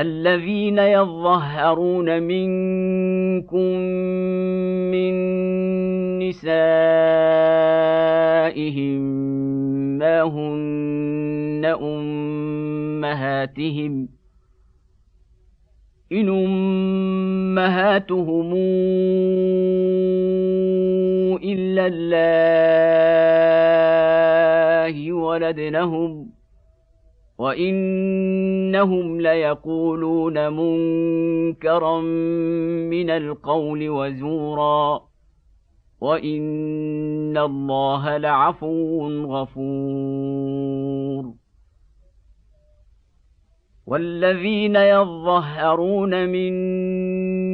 الذين يظهرون منكم من نسائهم ما هن أمهاتهم إن أمهاتهم إلا الله ولدنهم وانهم ليقولون منكرا من القول وزورا وان الله لعفو غفور والذين يظهرون من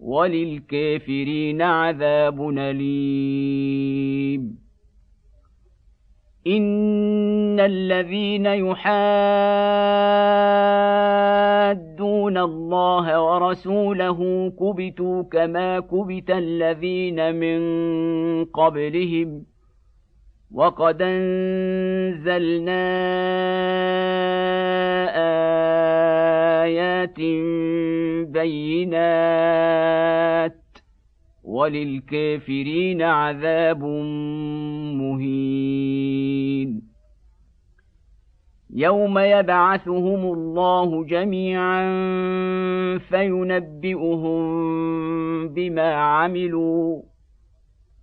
وللكافرين عذاب أليم. إن الذين يحادون الله ورسوله كبتوا كما كبت الذين من قبلهم. وقد انزلنا ايات بينات وللكافرين عذاب مهين يوم يبعثهم الله جميعا فينبئهم بما عملوا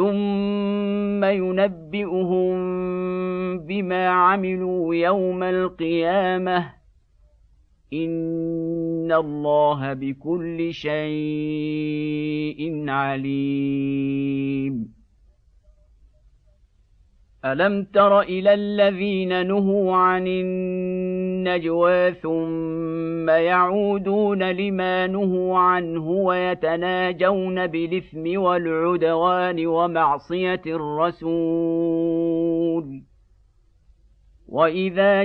ثم ينبئهم بما عملوا يوم القيامه ان الله بكل شيء عليم. الم تر إلى الذين نهوا عن النجوى ثم يعودون لما نهوا عنه ويتناجون بالإثم والعدوان ومعصية الرسول. وإذا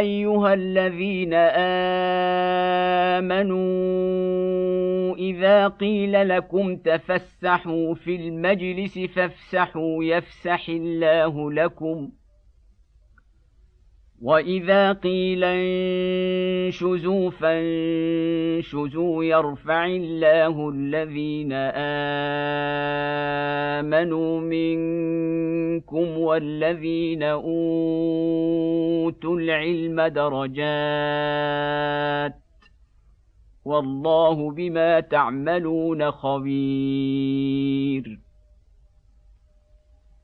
أيها الذين آمنوا إذا قيل لكم تفسحوا في المجلس فافسحوا يفسح الله لكم واذا قيل انشزوا فانشزوا يرفع الله الذين امنوا منكم والذين اوتوا العلم درجات والله بما تعملون خبير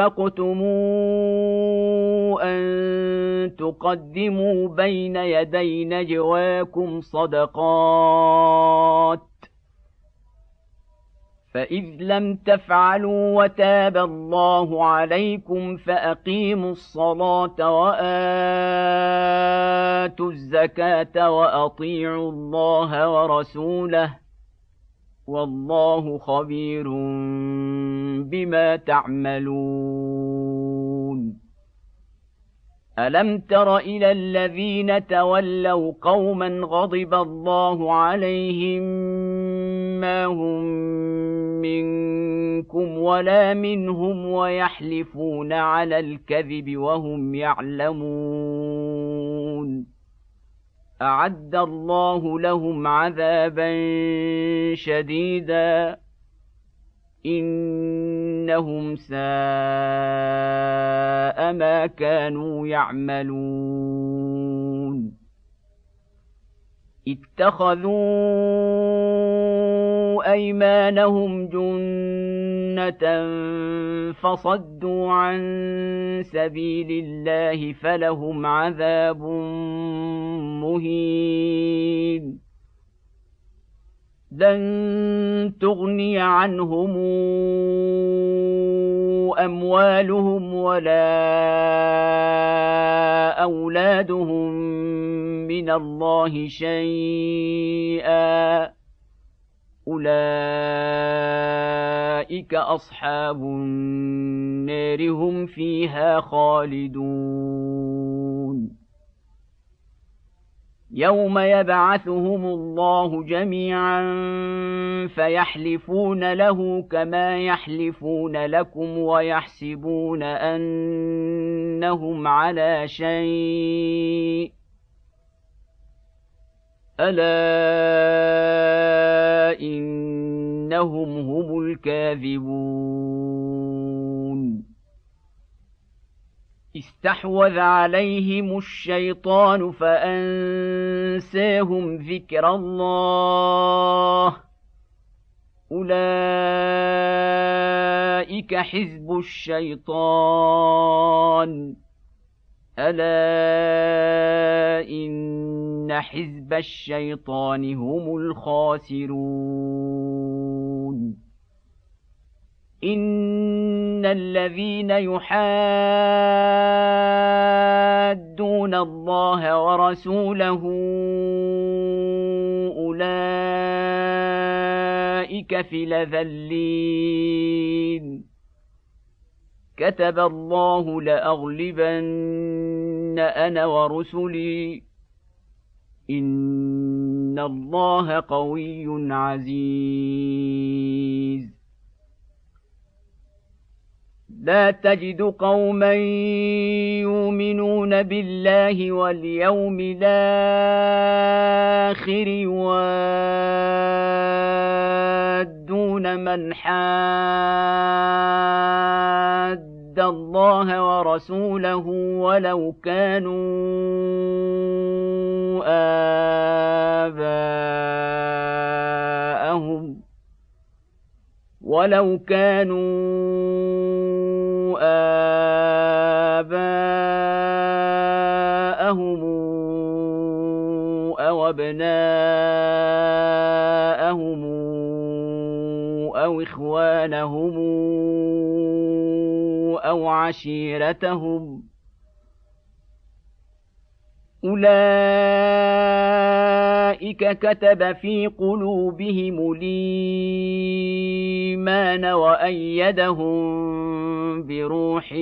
أشفقتم أن تقدموا بين يدي نجواكم صدقات فإذ لم تفعلوا وتاب الله عليكم فأقيموا الصلاة وآتوا الزكاة وأطيعوا الله ورسوله والله خبير بما تعملون. ألم تر إلى الذين تولوا قوما غضب الله عليهم ما هم منكم ولا منهم ويحلفون على الكذب وهم يعلمون. أعد الله لهم عذابا شديدا. إنهم ساء ما كانوا يعملون. اتخذوا أيمانهم جنة فصدوا عن سبيل الله فلهم عذاب مهين. لن تغني عنهم أموالهم ولا أولادهم من الله شيئا. اولئك اصحاب النار هم فيها خالدون يوم يبعثهم الله جميعا فيحلفون له كما يحلفون لكم ويحسبون انهم على شيء الا انهم هم الكاذبون استحوذ عليهم الشيطان فأنساهم ذكر الله أولئك حزب الشيطان ألا إن حزب الشيطان هم الخاسرون ان الذين يحادون الله ورسوله اولئك في لذلين كتب الله لاغلبن أنا ورسلي ان الله قوي عزيز. لا تجد قوما يؤمنون بالله واليوم الآخر يوادون من حاد الله ورسوله ولو كانوا آباءهم ولو كانوا آباءهم أو أبناءهم أو إخوانهم أو عشيرتهم أولئك كتب في قلوبهم الإيمان وأيدهم بروح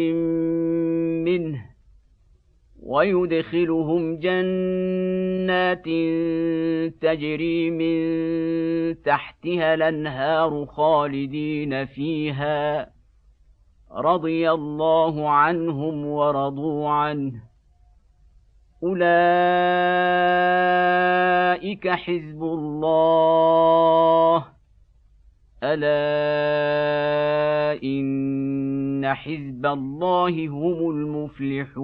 منه ويدخلهم جنات تجري من تحتها الانهار خالدين فيها رضي الله عنهم ورضوا عنه. أولئك حزب الله. ألا إن حزب الله هم المفلحون.